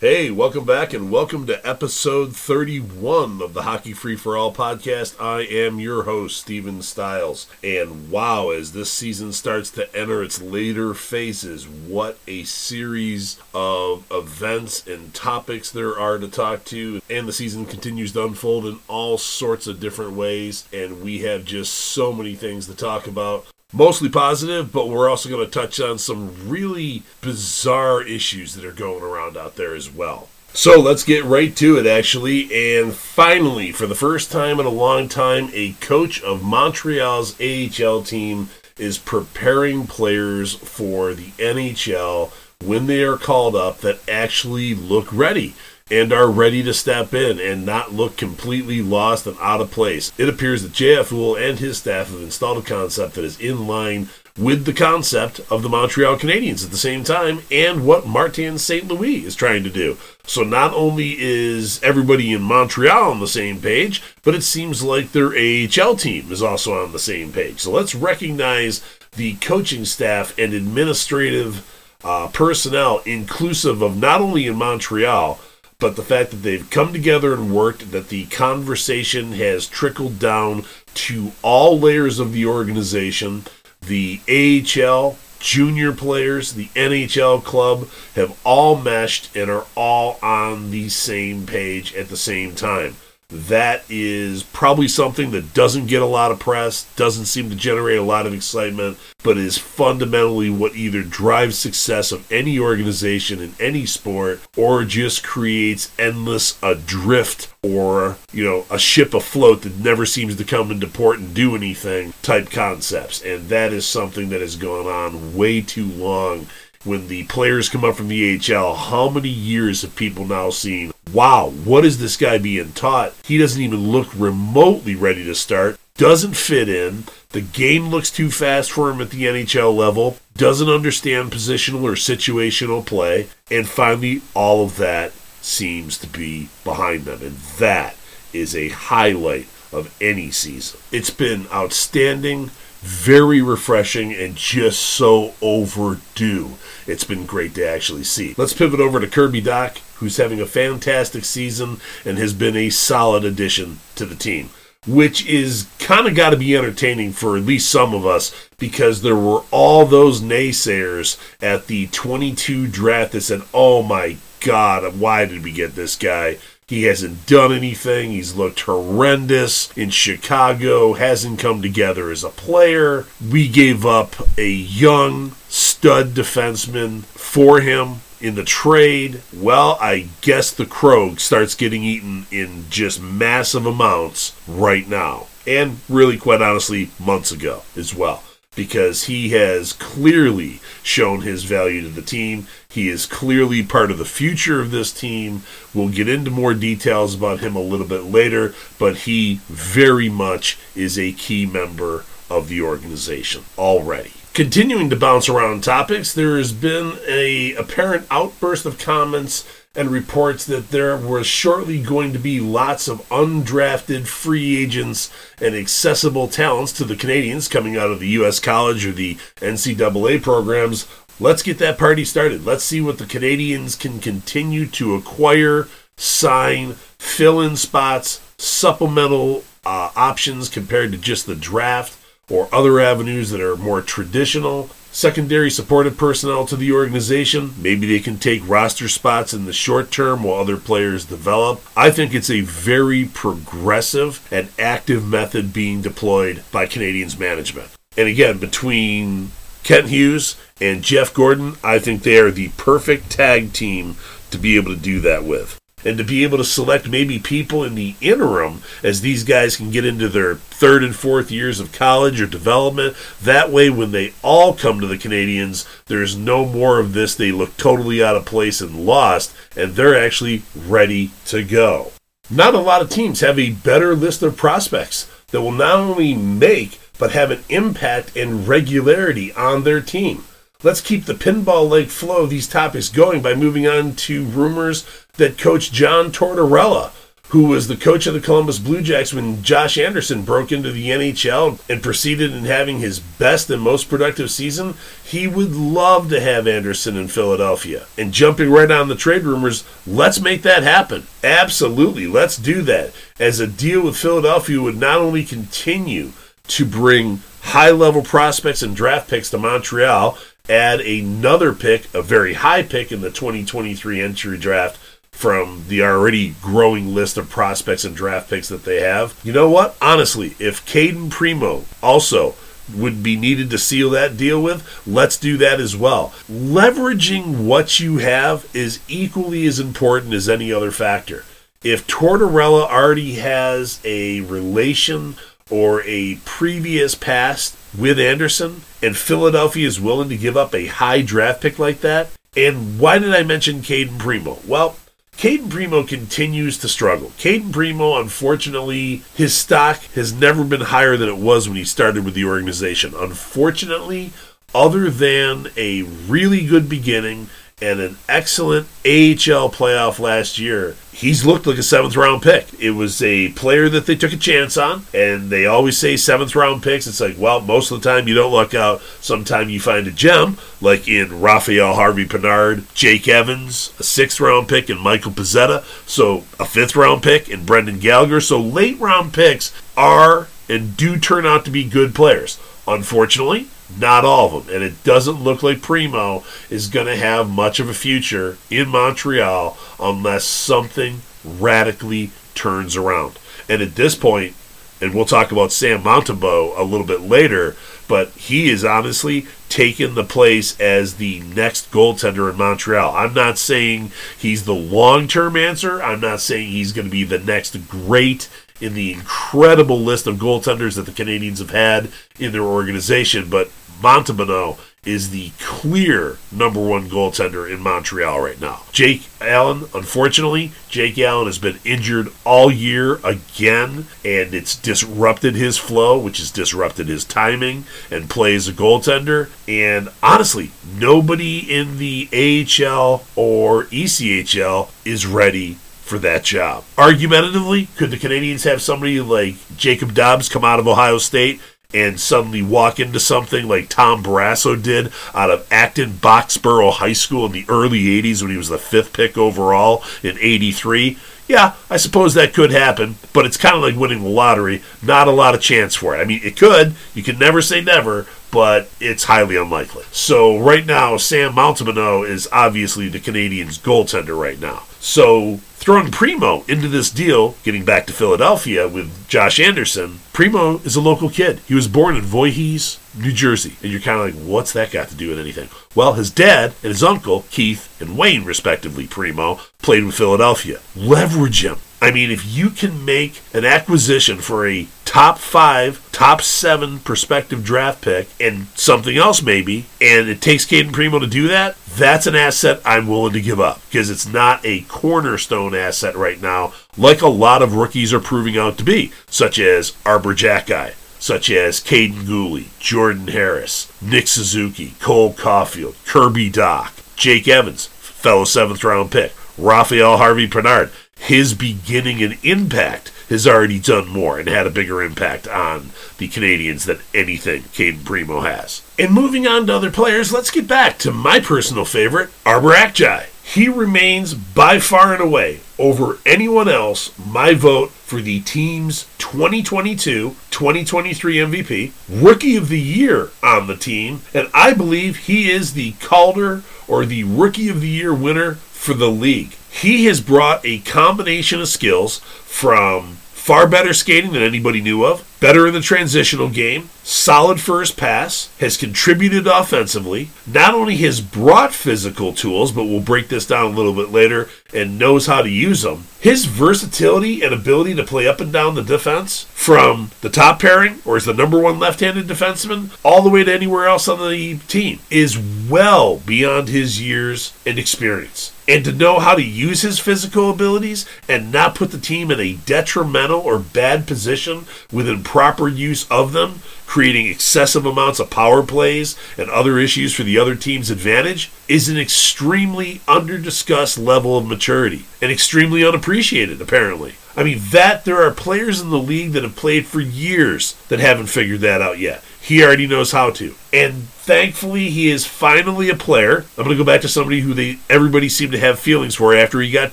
Hey, welcome back and welcome to episode 31 of the Hockey Free for All podcast. I am your host, Steven Stiles. And wow, as this season starts to enter its later phases, what a series of events and topics there are to talk to. And the season continues to unfold in all sorts of different ways. And we have just so many things to talk about mostly positive, but we're also going to touch on some really bizarre issues that are going around out there as well. So let's get right to it, actually. And finally, for the first time in a long time, a coach of Montreal's AHL team is preparing players for the NHL when they are called up that actually look ready and are ready to step in and not look completely lost and out of place. It appears that JF Houle and his staff have installed a concept that is in line with the concept of the Montreal Canadiens at the same time and what Martin St. Louis is trying to do. So not only is everybody in Montreal on the same page, but it seems like their AHL team is also on the same page. So let's recognize the coaching staff and administrative uh, personnel, inclusive of not only in Montreal, but the fact that they've come together and worked, that the conversation has trickled down to all layers of the organization, the AHL, junior players, the NHL club have all meshed and are all on the same page at the same time that is probably something that doesn't get a lot of press, doesn't seem to generate a lot of excitement, but is fundamentally what either drives success of any organization in any sport or just creates endless adrift or, you know, a ship afloat that never seems to come into port and do anything type concepts. And that is something that has gone on way too long when the players come up from the AHL, how many years have people now seen? Wow, what is this guy being taught? He doesn't even look remotely ready to start, doesn't fit in. The game looks too fast for him at the NHL level, doesn't understand positional or situational play, and finally, all of that seems to be behind them. And that is a highlight of any season. It's been outstanding very refreshing and just so overdue. It's been great to actually see. Let's pivot over to Kirby Dach, who's having a fantastic season and has been a solid addition to the team. Which is kind of got to be entertaining for at least some of us because there were all those naysayers at the 22 draft that said, oh my God, why did we get this guy? He hasn't done anything. He's looked horrendous in Chicago, hasn't come together as a player. We gave up a young stud defenseman for him in the trade. Well, I guess the Krog starts getting eaten in just massive amounts right now. And really, quite honestly, months ago as well because he has clearly shown his value to the team. He is clearly part of the future of this team. We'll get into more details about him a little bit later, but he very much is a key member of the organization already. Continuing to bounce around topics, there has been a apparent outburst of comments and reports that there was shortly going to be lots of undrafted free agents and accessible talents to the Canadiens coming out of the U.S. college or the NCAA programs. Let's get that party started. Let's see what the Canadiens can continue to acquire, sign, fill in spots, supplemental uh, options compared to just the draft or other avenues that are more traditional secondary supportive personnel to the organization. Maybe they can take roster spots in the short term while other players develop. I think it's a very progressive and active method being deployed by Canadiens management. And again, between Kent Hughes and Jeff Gorton, I think they are the perfect tag team to be able to do that with and to be able to select maybe people in the interim as these guys can get into their third and fourth years of college or development. That way, when they all come to the Canadiens, there's no more of this. They look totally out of place and lost, and they're actually ready to go. Not a lot of teams have a better list of prospects that will not only make but have an impact and regularity on their team. Let's keep the pinball like flow of these topics going by moving on to rumors that coach John Tortorella, who was the coach of the Columbus Blue Jackets when Josh Anderson broke into the NHL and proceeded in having his best and most productive season, he would love to have Anderson in Philadelphia. And jumping right on the trade rumors, let's make that happen. Absolutely, let's do that. As a deal with Philadelphia would not only continue to bring high level prospects and draft picks to Montreal, add another pick, a very high pick in the 2023 entry draft from the already growing list of prospects and draft picks that they have. You know what? Honestly, if Cayden Primeau also would be needed to seal that deal with, let's do that as well. Leveraging what you have is equally as important as any other factor. If Tortorella already has a relation or a previous past with Anderson, and Philadelphia is willing to give up a high draft pick like that. And why did I mention Cayden Primeau? Well, Cayden Primeau continues to struggle. Cayden Primeau, unfortunately, his stock has never been higher than it was when he started with the organization. Unfortunately, other than a really good beginning and an excellent AHL playoff last year, he's looked like a seventh round pick. It was a player that they took a chance on, and they always say seventh round picks. It's like, well, most of the time you don't luck out. Sometime you find a gem, like in Raphael Harvey Pinard, Jake Evans, a sixth round pick, and Michael Pezzetta. So a fifth round pick, and Brendan Gallagher. So late round picks are and do turn out to be good players. Unfortunately, not all of them. And it doesn't look like Primeau is going to have much of a future in Montreal unless something radically turns around. And at this point, and we'll talk about Sam Montembeault a little bit later, but he is honestly taken the place as the next goaltender in Montreal. I'm not saying he's the long term answer. I'm not saying he's going to be the next great in the incredible list of goaltenders that the Canadiens have had in their organization, but Montembeault is the clear number one goaltender in Montreal right now. Jake Allen, unfortunately, Jake Allen has been injured all year again, and it's disrupted his flow, which has disrupted his timing and play as a goaltender. And honestly, nobody in the AHL or ECHL is ready for that job. Argumentatively, could the Canadiens have somebody like Jacob Dobbs come out of Ohio State and suddenly walk into something like Tom Barrasso did out of Acton Boxborough High School in the early 80s when he was the fifth pick overall in 83? Yeah, I suppose that could happen, but it's kind of like winning the lottery. Not a lot of chance for it. I mean, it could. You can never say never, but it's highly unlikely. So right now, Sam Montembeault is obviously the Canadiens' goaltender right now. So throwing Primeau into this deal, getting back to Philadelphia with Josh Anderson, Primeau is a local kid. He was born in Voorhees, New Jersey. And you're kind of like, what's that got to do with anything? Well, his dad and his uncle, Keith and Wayne, respectively, Primeau, played with Philadelphia. Leverage him. I mean, if you can make an acquisition for a top five, top seven prospective draft pick and something else maybe, and it takes Cayden Primeau to do that, that's an asset I'm willing to give up because it's not a cornerstone asset right now, like a lot of rookies are proving out to be, such as Arber Xhekaj, such as Kaiden Guhle, Jordan Harris, Nick Suzuki, Cole Caufield, Kirby Dach, Jake Evans, fellow seventh round pick, Raphael Harvey Pinard his beginning and impact has already done more and had a bigger impact on the Canadiens than anything Cayden Primeau has. And moving on to other players, let's get back to my personal favorite, Arber Xhekaj. He remains by far and away over anyone else my vote for the team's 2022 2023 MVP, Rookie of the Year on the team, and I believe he is the Calder or the Rookie of the Year winner for the league. He has brought a combination of skills from far better skating than anybody knew of, better in the transitional game, solid first pass, has contributed offensively, not only has brought physical tools, but we'll break this down a little bit later, and knows how to use them. His versatility and ability to play up and down the defense from the top pairing, or as the number one left handed defenseman, all the way to anywhere else on the team, is well beyond his years and experience and to know how to use his physical abilities and not put the team in a detrimental or bad position with improper use of them, creating excessive amounts of power plays and other issues for the other team's advantage, is an extremely under-discussed level of maturity and extremely unappreciated, apparently. I mean, that there are players in the league that have played for years that haven't figured that out yet. He already knows how to. And thankfully, he is finally a player. I'm going to go back to somebody who they everybody seemed to have feelings for after he got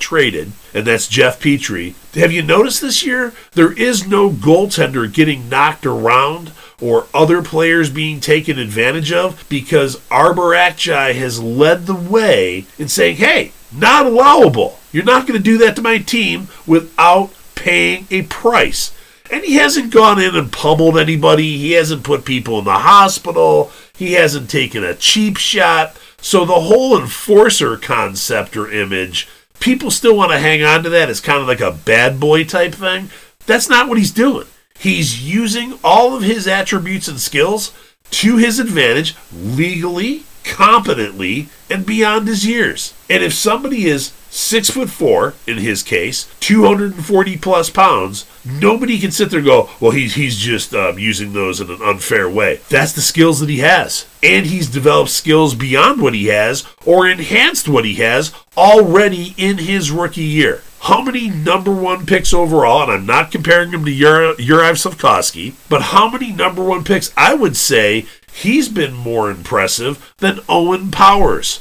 traded, and that's Jeff Petry. Have you noticed this year? There is no goaltender getting knocked around or other players being taken advantage of because Arber Xhekaj has led the way in saying, hey, not allowable. You're not going to do that to my team without paying a price. And he hasn't gone in and pummeled anybody. He hasn't put people in the hospital. He hasn't taken a cheap shot. So the whole enforcer concept or image, people still want to hang on to that as kind of like a bad boy type thing. That's not what he's doing. He's using all of his attributes and skills to his advantage legally, competently, and beyond his years. And if somebody is six foot four in his case, 240 plus pounds, nobody can sit there and go, well, he's, he's just um, using those in an unfair way. That's the skills that he has. And he's developed skills beyond what he has or enhanced what he has already in his rookie year. How many number one picks overall, and I'm not comparing him to Ur- Uriah Slafkovsky, but how many number one picks I would say he's been more impressive than Owen Powers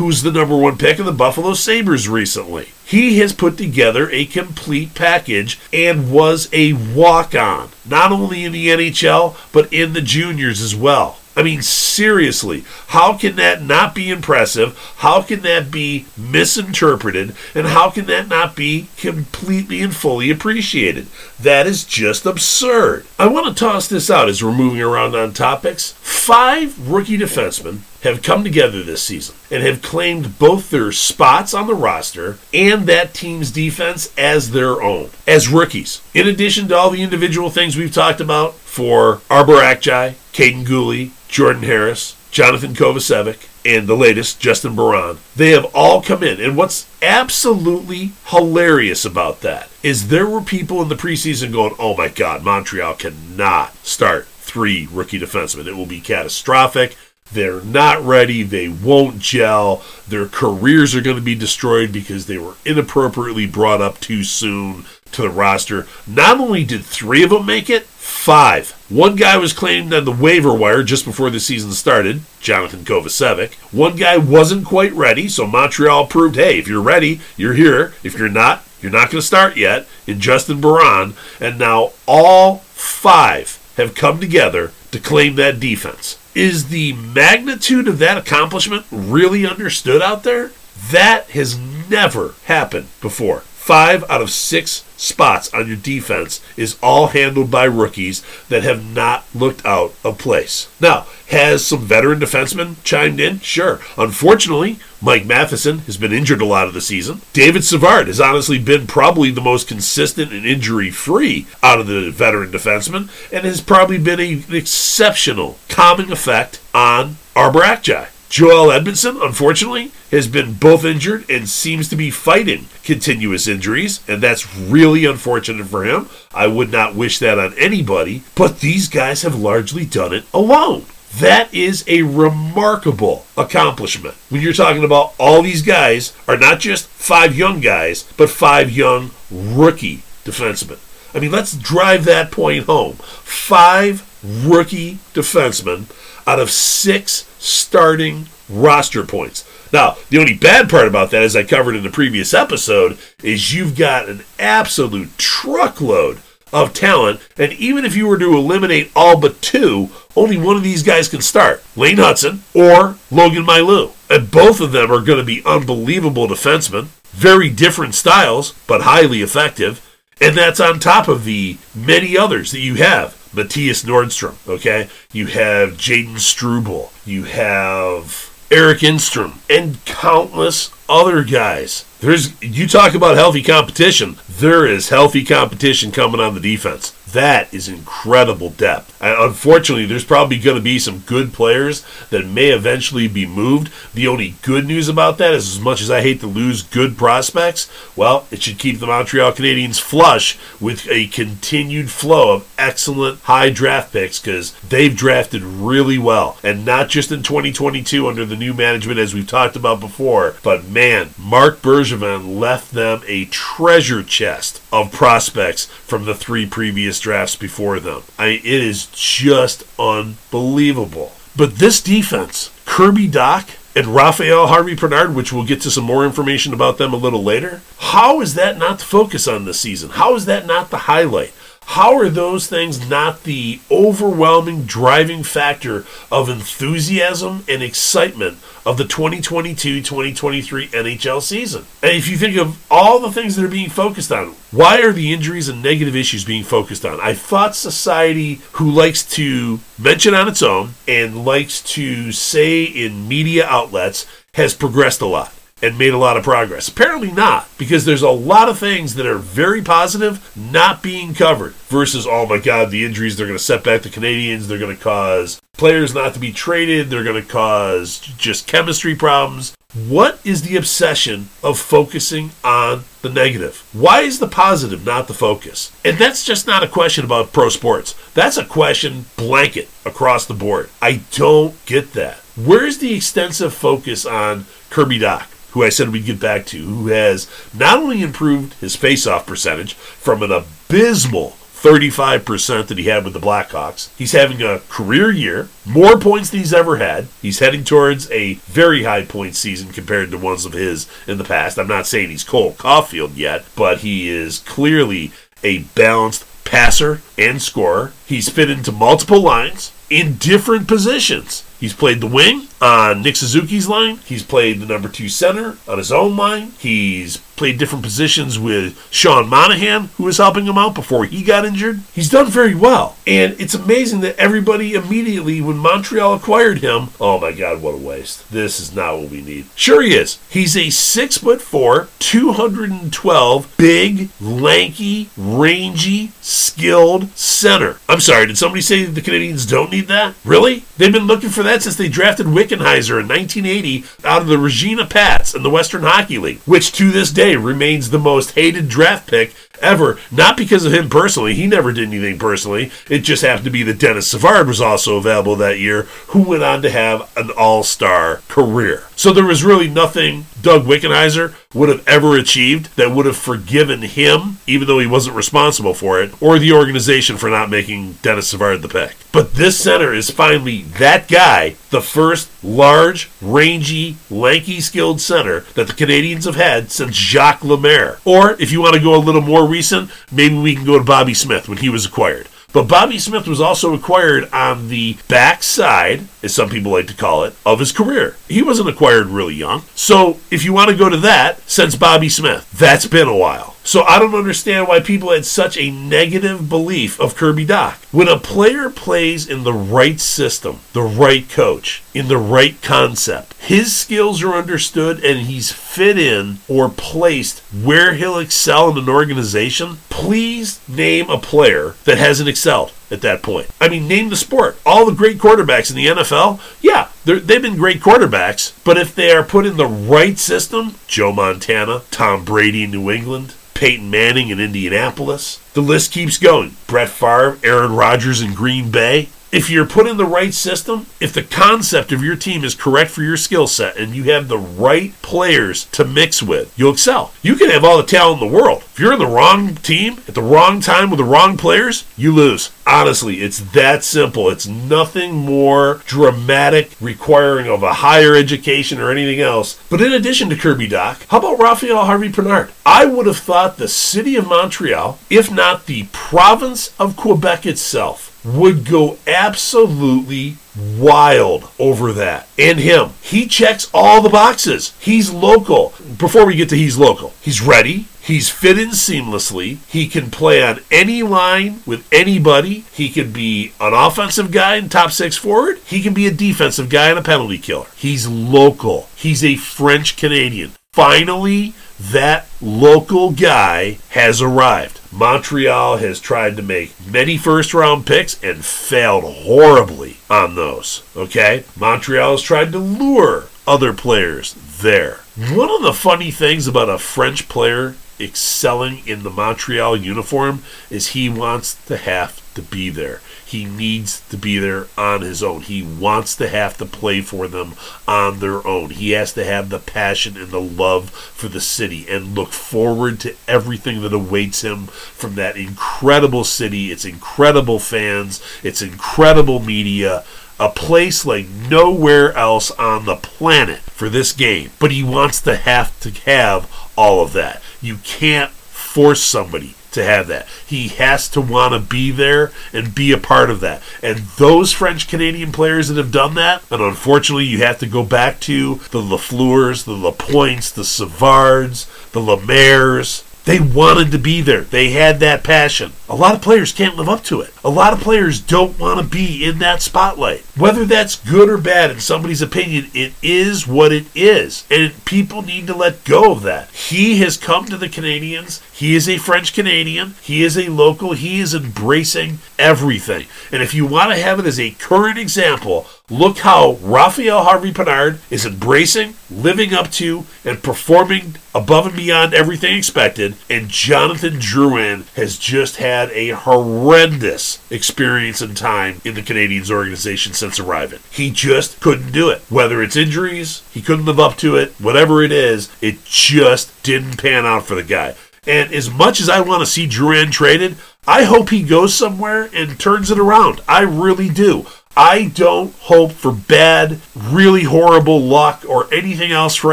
who's the number one pick of the Buffalo Sabres recently. He has put together a complete package and was a walk on, not only in the NHL, but in the juniors as well. I mean, seriously, how can that not be impressive? How can that be misinterpreted? And how can that not be completely and fully appreciated? That is just absurd. I want to toss this out as we're moving around on topics. Five rookie defensemen have come together this season and have claimed both their spots on the roster and that team's defense as their own, as rookies. In addition to all the individual things we've talked about for Arber Xhekaj, Kaiden Guhle, Jordan Harris, Jonathan Kovacevic, and the latest, Justin Barron. They have all come in. And what's absolutely hilarious about that is there were people in the preseason going, oh my God, Montreal cannot start three rookie defensemen. It will be catastrophic. They're not ready. They won't gel. Their careers are going to be destroyed because they were inappropriately brought up too soon to the roster. Not only did three of them make it, five. One guy was claimed on the waiver wire just before the season started, Jonathan Kovacevic. One guy wasn't quite ready, so Montreal proved, hey, if you're ready, you're here. If you're not, you're not going to start yet in Justin Barron. And now all five have come together to claim that defense. Is the magnitude of that accomplishment really understood out there? That has never happened before. Five out of six spots on your defense is all handled by rookies that have not looked out of place. Now, has some veteran defensemen chimed in? Sure. Unfortunately, Mike Matheson has been injured a lot of the season. David Savard has honestly been probably the most consistent and injury free out of the veteran defensemen and has probably been a, an exceptional calming effect on our Xhekaj. Joel Edmondson, unfortunately, has been both injured and seems to be fighting continuous injuries, and that's really unfortunate for him. I would not wish that on anybody, but these guys have largely done it alone. That is a remarkable accomplishment. When you're talking about all these guys are not just five young guys, but five young rookie defensemen. I mean, let's drive that point home. Five rookie defensemen out of six starting roster points. Now, the only bad part about that, as I covered in the previous episode, is you've got an absolute truckload of talent, and even if you were to eliminate all but two, only one of these guys can start Lane Hutson or Logan Mailloux. And both of them are going to be unbelievable defensemen, very different styles, but highly effective. And that's on top of the many others that you have. Mattias Nordstrom, okay? You have Jayden Struble. You have Eric Enstrom, and countless other guys. There's you talk about healthy competition. There is healthy competition coming on the defense. That is incredible depth. Uh, unfortunately, there's probably going to be some good players that may eventually be moved. The only good news about that is, as much as I hate to lose good prospects, well, it should keep the Montreal Canadiens flush with a continued flow of excellent high draft picks because they've drafted really well. And not just in 2022 under the new management, as we've talked about before, but man, Marc Bergevin left them a treasure chest of prospects from the three previous drafts before them. I mean, it is just unbelievable. But this defense, Kirby Dach and Raphael Harvey Pinard, which we'll get to some more information about them a little later, how is that not the focus on this season? How is that not the highlight? How are those things not the overwhelming driving factor of enthusiasm and excitement of the 2022 2023 NHL season? And if you think of all the things that are being focused on, why are the injuries and negative issues being focused on? I thought society who likes to mention on its own and likes to say in media outlets has progressed a lot and made a lot of progress. Apparently not, because there's a lot of things that are very positive not being covered versus, oh my God, the injuries, they're going to set back the Canadiens, they're going to cause players not to be traded, they're going to cause just chemistry problems. What is the obsession of focusing on the negative? Why is the positive not the focus? And that's just not a question about pro sports. That's a question blanket across the board. I don't get that. Where's the extensive focus on Kirby Dach? who I said we'd get back to, who has not only improved his faceoff percentage from an abysmal 35% that he had with the Blackhawks. He's having a career year, more points than he's ever had. He's heading towards a very high point season compared to ones of his in the past. I'm not saying he's Cole Caufield yet, but he is clearly a balanced passer and scorer. He's fit into multiple lines in different positions. He's played the wing on Nick Suzuki's line. He's played the number two center on his own line. He's played different positions with Sean Monahan, who was helping him out before he got injured. He's done very well. And it's amazing that everybody immediately, when Montreal acquired him, oh my God, what a waste. This is not what we need. Sure, he is. He's a six foot four, 212, big, lanky, rangy, skilled center. I'm sorry, did somebody say the Canadiens don't need that? Really? They've been looking for that since they drafted Wickenheiser in 1980 out of the Regina Pats in the Western Hockey League, which to this day remains the most hated draft pick ever. Not because of him personally. He never did anything personally. It just happened to be that Denis Savard was also available that year, who went on to have an all star career. So there was really nothing Doug Wickenheiser would have ever achieved that would have forgiven him, even though he wasn't responsible for it, or the organization for not making Denis Savard the pick. But this center is finally that guy, the first large, rangy, lanky, skilled center that the Canadiens have had since Jacques Lemaire. Or if you want to go a little more recent, maybe we can go to Bobby Smith when he was acquired. But Bobby Smith was also acquired on the backside, as some people like to call it, of his career. He wasn't acquired really young. So if you want to go to that, since Bobby Smith, that's been a while. So I don't understand why people had such a negative belief of Kirby Dach. When a player plays in the right system, the right coach, in the right concept, his skills are understood and he's fit in or placed where he'll excel in an organization, please name a player that hasn't excelled at that point. I mean, name the sport. All the great quarterbacks in the NFL, yeah, they've been great quarterbacks, but if they are put in the right system, Joe Montana, Tom Brady in New England, Peyton Manning in Indianapolis. The list keeps going. Brett Favre, Aaron Rodgers in Green Bay if you're put in the right system, if the concept of your team is correct for your skill set and you have the right players to mix with, you'll excel. You can have all the talent in the world. If you're in the wrong team at the wrong time with the wrong players, you lose. Honestly, it's that simple. It's nothing more dramatic, requiring of a higher education or anything else. But in addition to Kirby Dach, how about Raphael Harvey Pinard? I would have thought the city of Montreal, if not the province of Quebec itself, would go absolutely wild over that. And him. He checks all the boxes. He's local. Before we get to he's local, he's ready. He's fit in seamlessly. He can play on any line with anybody. He can be an offensive guy and top six forward. He can be a defensive guy and a penalty killer. He's local. He's a French Canadian. Finally, that local guy has arrived. Montreal has tried to make many first round picks and failed horribly on those. Okay? Montreal has tried to lure other players there. One of the funny things about a French player excelling in the Montreal uniform is he wants to have to be there. He needs to be there on his own. He wants to have to play for them on their own. He has to have the passion and the love for the city and look forward to everything that awaits him from that incredible city, its incredible fans, its incredible media a place like nowhere else on the planet for this game. But he wants to have to have all of that. You can't force somebody to have that. He has to want to be there and be a part of that. And those French Canadian players that have done that, and unfortunately you have to go back to the Lafleurs, the Lapointes, the Savards, the Lemaires, they wanted to be there. They had that passion. A lot of players can't live up to it. A lot of players don't want to be in that spotlight. Whether that's good or bad in somebody's opinion, it is what it is. And people need to let go of that. He has come to the Canadiens. He is a French Canadian. He is a local. He is embracing everything. And if you want to have it as a current example, look how Raphael Harvey Pinard is embracing, living up to, and performing above and beyond everything expected. And Jonathan Drouin has just had a horrendous experience and time in the Canadiens organization since arriving. He just couldn't do it. Whether it's injuries, he couldn't live up to it, whatever it is, it just didn't pan out for the guy. And as much as I want to see Drouin traded, I hope he goes somewhere and turns it around. I really do. I don't hope for bad, really horrible luck or anything else for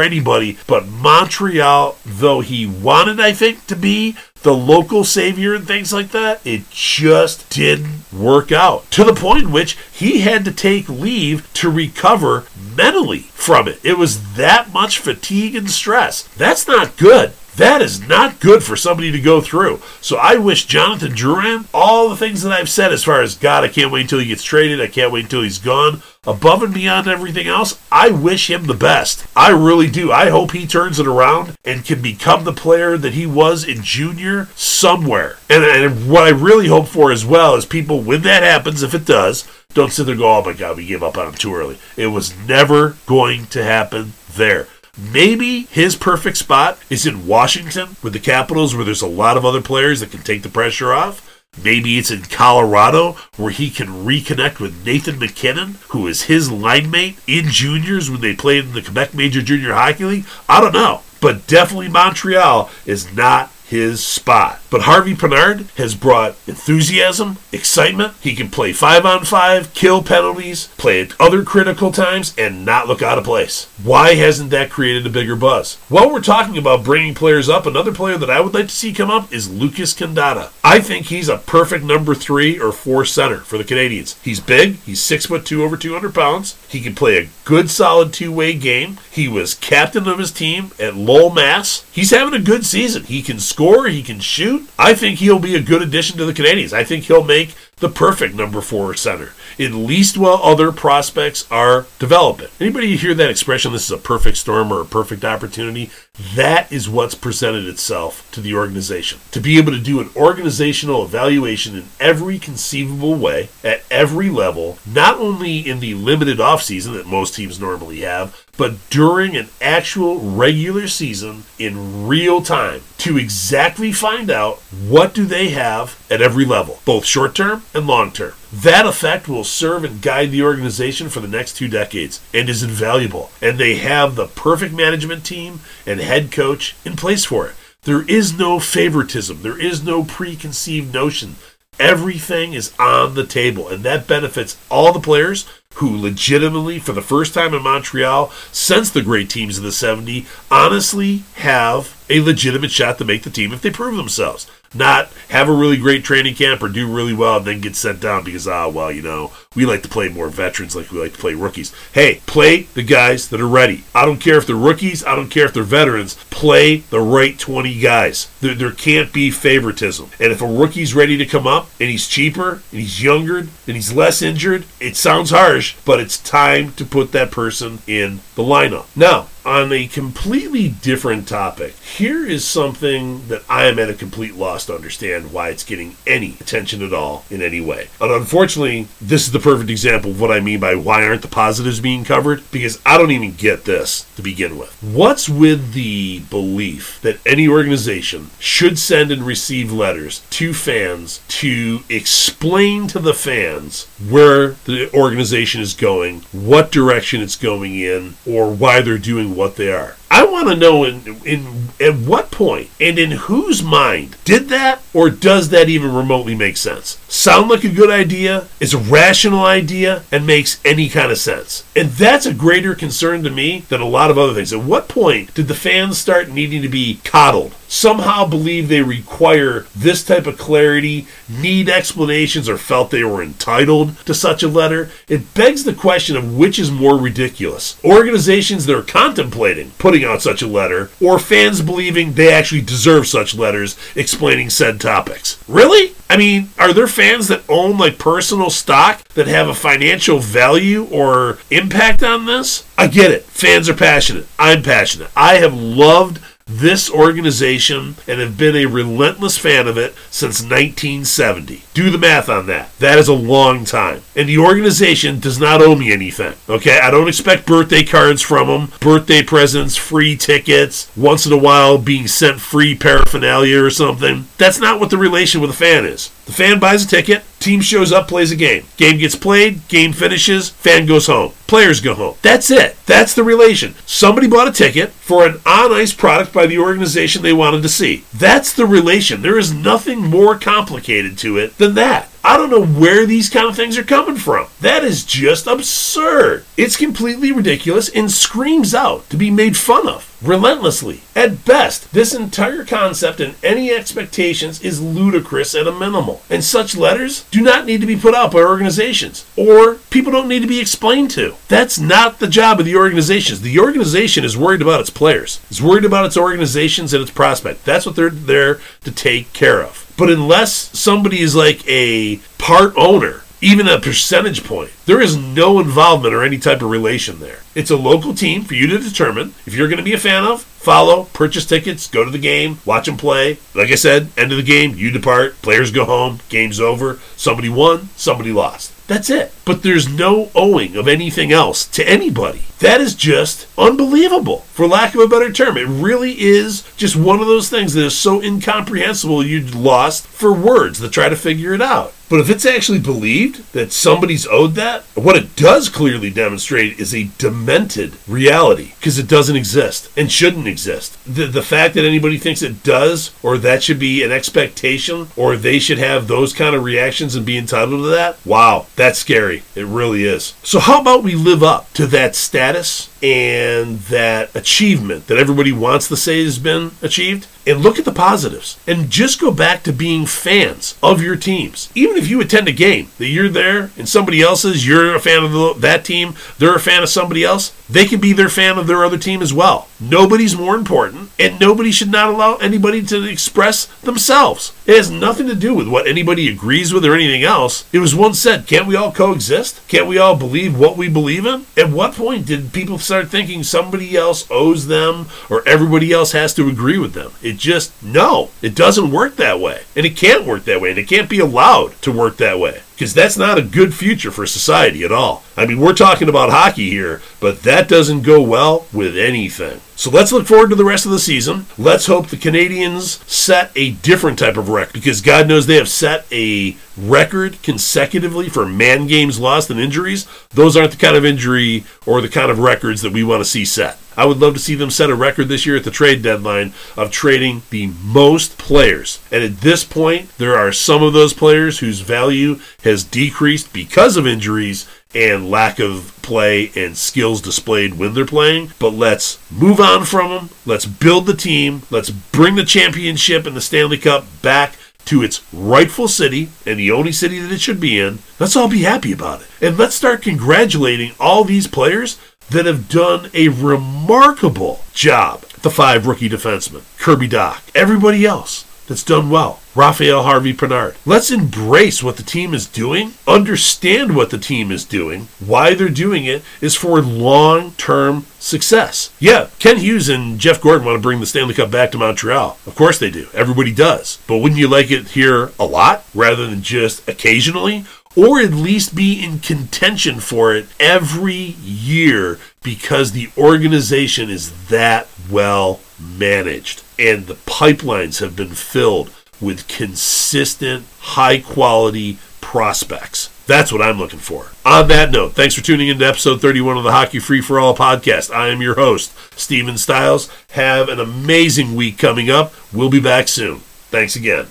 anybody, but Montreal, though he wanted, I think, to be the local savior and things like that, it just didn't work out. To the point in which he had to take leave to recover mentally from it. It was that much fatigue and stress. That's not good. That is not good for somebody to go through. So I wish Jonathan Drouin all the things that I've said as far as God, I can't wait until he gets traded. I can't wait until he's gone. Above and beyond everything else, I wish him the best. I really do. I hope he turns it around and can become the player that he was in junior somewhere. And, and what I really hope for as well is people, when that happens, if it does, don't sit there and go, oh my God, we gave up on him too early. It was never going to happen there. Maybe his perfect spot is in Washington with the Capitals, where there's a lot of other players that can take the pressure off. Maybe it's in Colorado where he can reconnect with Nathan MacKinnon, who is his line mate in juniors when they played in the Quebec Major Junior Hockey League. I don't know. But definitely Montreal is not his spot. But Harvey Pinard has brought enthusiasm, excitement. He can play five on five, kill penalties, play at other critical times, and not look out of place. Why hasn't that created a bigger buzz? While we're talking about bringing players up, another player that I would like to see come up is Lucas Condotta. I think he's a perfect number three or four center for the Canadiens. He's big, he's six foot two, over 200 pounds. He can play a good, solid two way game. He was captain of his team at Lowell, Mass. He's having a good season. He can score score, he can shoot. I think he'll be a good addition to the Canadiens. I think he'll make the perfect number four center, at least while other prospects are developing. Anybody hear that expression, this is a perfect storm or a perfect opportunity? That is what's presented itself to the organization. To be able to do an organizational evaluation in every conceivable way, at every level, not only in the limited offseason that most teams normally have, but during an actual regular season in real time to exactly find out what do they have at every level, both short term and long term. That effect will serve and guide the organization for the next two decades and is invaluable. And they have the perfect management team and head coach in place for it. There is no favoritism, there is no preconceived notion. Everything is on the table, and that benefits all the players who legitimately, for the first time in Montreal since the great teams of the 70s, honestly have a legitimate shot to make the team if they prove themselves. Not have a really great training camp or do really well and then get sent down because ah well you know we like to play more veterans like we like to play rookies. Hey play the guys that are ready. I don't care if they're rookies. I don't care if they're veterans. Play the right 20 guys. There, there can't be favoritism. And if a rookie's ready to come up and he's cheaper and he's younger and he's less injured it sounds harsh but it's time to put that person in the lineup. Now on a completely different topic, here is something that I am at a complete loss to understand why it's getting any attention at all in any way. And unfortunately, this is the perfect example of what I mean by why aren't the positives being covered? Because I don't even get this to begin with. What's with the belief that any organization should send and receive letters to fans to explain to the fans where the organization is going, what direction it's going in, or why they're doing what they are. I want to know in, in at what point and in whose mind did that or does that even remotely make sense? Sound like a good idea, is a rational idea, and makes any kind of sense. And that's a greater concern to me than a lot of other things. At what point did the fans start needing to be coddled? Somehow believe they require this type of clarity, need explanations, or felt they were entitled to such a letter? It begs the question of which is more ridiculous. Organizations that are contemplating putting out such a letter, or fans believing they actually deserve such letters explaining said topics. Really? I mean, are there fans that own like personal stock that have a financial value or impact on this? I get it. Fans are passionate. I'm passionate. I have loved this organization and have been a relentless fan of it since 1970. Do the math on that. That is a long time. And the organization does not owe me anything. Okay? I don't expect birthday cards from them, birthday presents, free tickets, once in a while being sent free paraphernalia or something. That's not what the relation with a fan is. The fan buys a ticket, team shows up, plays a game. Game gets played, game finishes, fan goes home. Players go home. That's it. That's the relation. Somebody bought a ticket for an on ice product by the organization they wanted to see. That's the relation. There is nothing more complicated to it than that. I don't know where these kind of things are coming from. That is just absurd. It's completely ridiculous and screams out to be made fun of relentlessly. At best, this entire concept and any expectations is ludicrous at a minimal. And such letters do not need to be put out by organizations or people don't need to be explained to. That's not the job of the organizations. The organization is worried about its players. It's worried about its organizations and its prospect. That's what they're there to take care of. But unless somebody is like a part owner, even a percentage point, there is no involvement or any type of relation there. It's a local team for you to determine if you're going to be a fan of, follow, purchase tickets, go to the game, watch them play. Like I said, end of the game, you depart, players go home, game's over. Somebody won, somebody lost. That's it. But there's no owing of anything else to anybody. That is just unbelievable, for lack of a better term. It really is just one of those things that is so incomprehensible you lost for words to try to figure it out. But if it's actually believed that somebody's owed that, what it does clearly demonstrate is a demented reality because it doesn't exist and shouldn't exist. The, the fact that anybody thinks it does or that should be an expectation or they should have those kind of reactions and be entitled to that, wow, that's scary. It really is. So, how about we live up to that status and that achievement that everybody wants to say has been achieved and look at the positives and just go back to being fans of your teams. Even if you attend a game that you're there and somebody else's, you're a fan of the, that team, they're a fan of somebody else, they can be their fan of their other team as well. Nobody's more important, and nobody should not allow anybody to express themselves. It has nothing to do with what anybody agrees with or anything else. It was once said, can't we all coexist? Can't we all believe what we believe in? At what point did people start thinking somebody else owes them or everybody else has to agree with them? It just, no, it doesn't work that way. And it can't work that way, and it can't be allowed to work that way because that's not a good future for society at all. I mean, we're talking about hockey here, but that doesn't go well with anything. So let's look forward to the rest of the season. Let's hope the Canadiens set a different type of record because God knows they have set a record consecutively for man games lost and injuries. Those aren't the kind of injury or the kind of records that we want to see set. I would love to see them set a record this year at the trade deadline of trading the most players. And at this point, there are some of those players whose value has decreased because of injuries and lack of play and skills displayed when they're playing. But let's move on from them. Let's build the team. Let's bring the championship and the Stanley Cup back to its rightful city and the only city that it should be in. Let's all be happy about it. And let's start congratulating all these players that have done a remarkable job. The five rookie defensemen, Kirby Dach, everybody else. That's done well. Raphael Harvey Pinard. Let's embrace what the team is doing, understand what the team is doing, why they're doing it is for long term success. Yeah, Kent Hughes and Jeff Gorton want to bring the Stanley Cup back to Montreal. Of course they do. Everybody does. But wouldn't you like it here a lot rather than just occasionally? Or at least be in contention for it every year because the organization is that well managed and the pipelines have been filled with consistent, high quality prospects. That's what I'm looking for. On that note, thanks for tuning in to episode 31 of the Hockey Free for All podcast. I am your host, Steven Stiles. Have an amazing week coming up. We'll be back soon. Thanks again.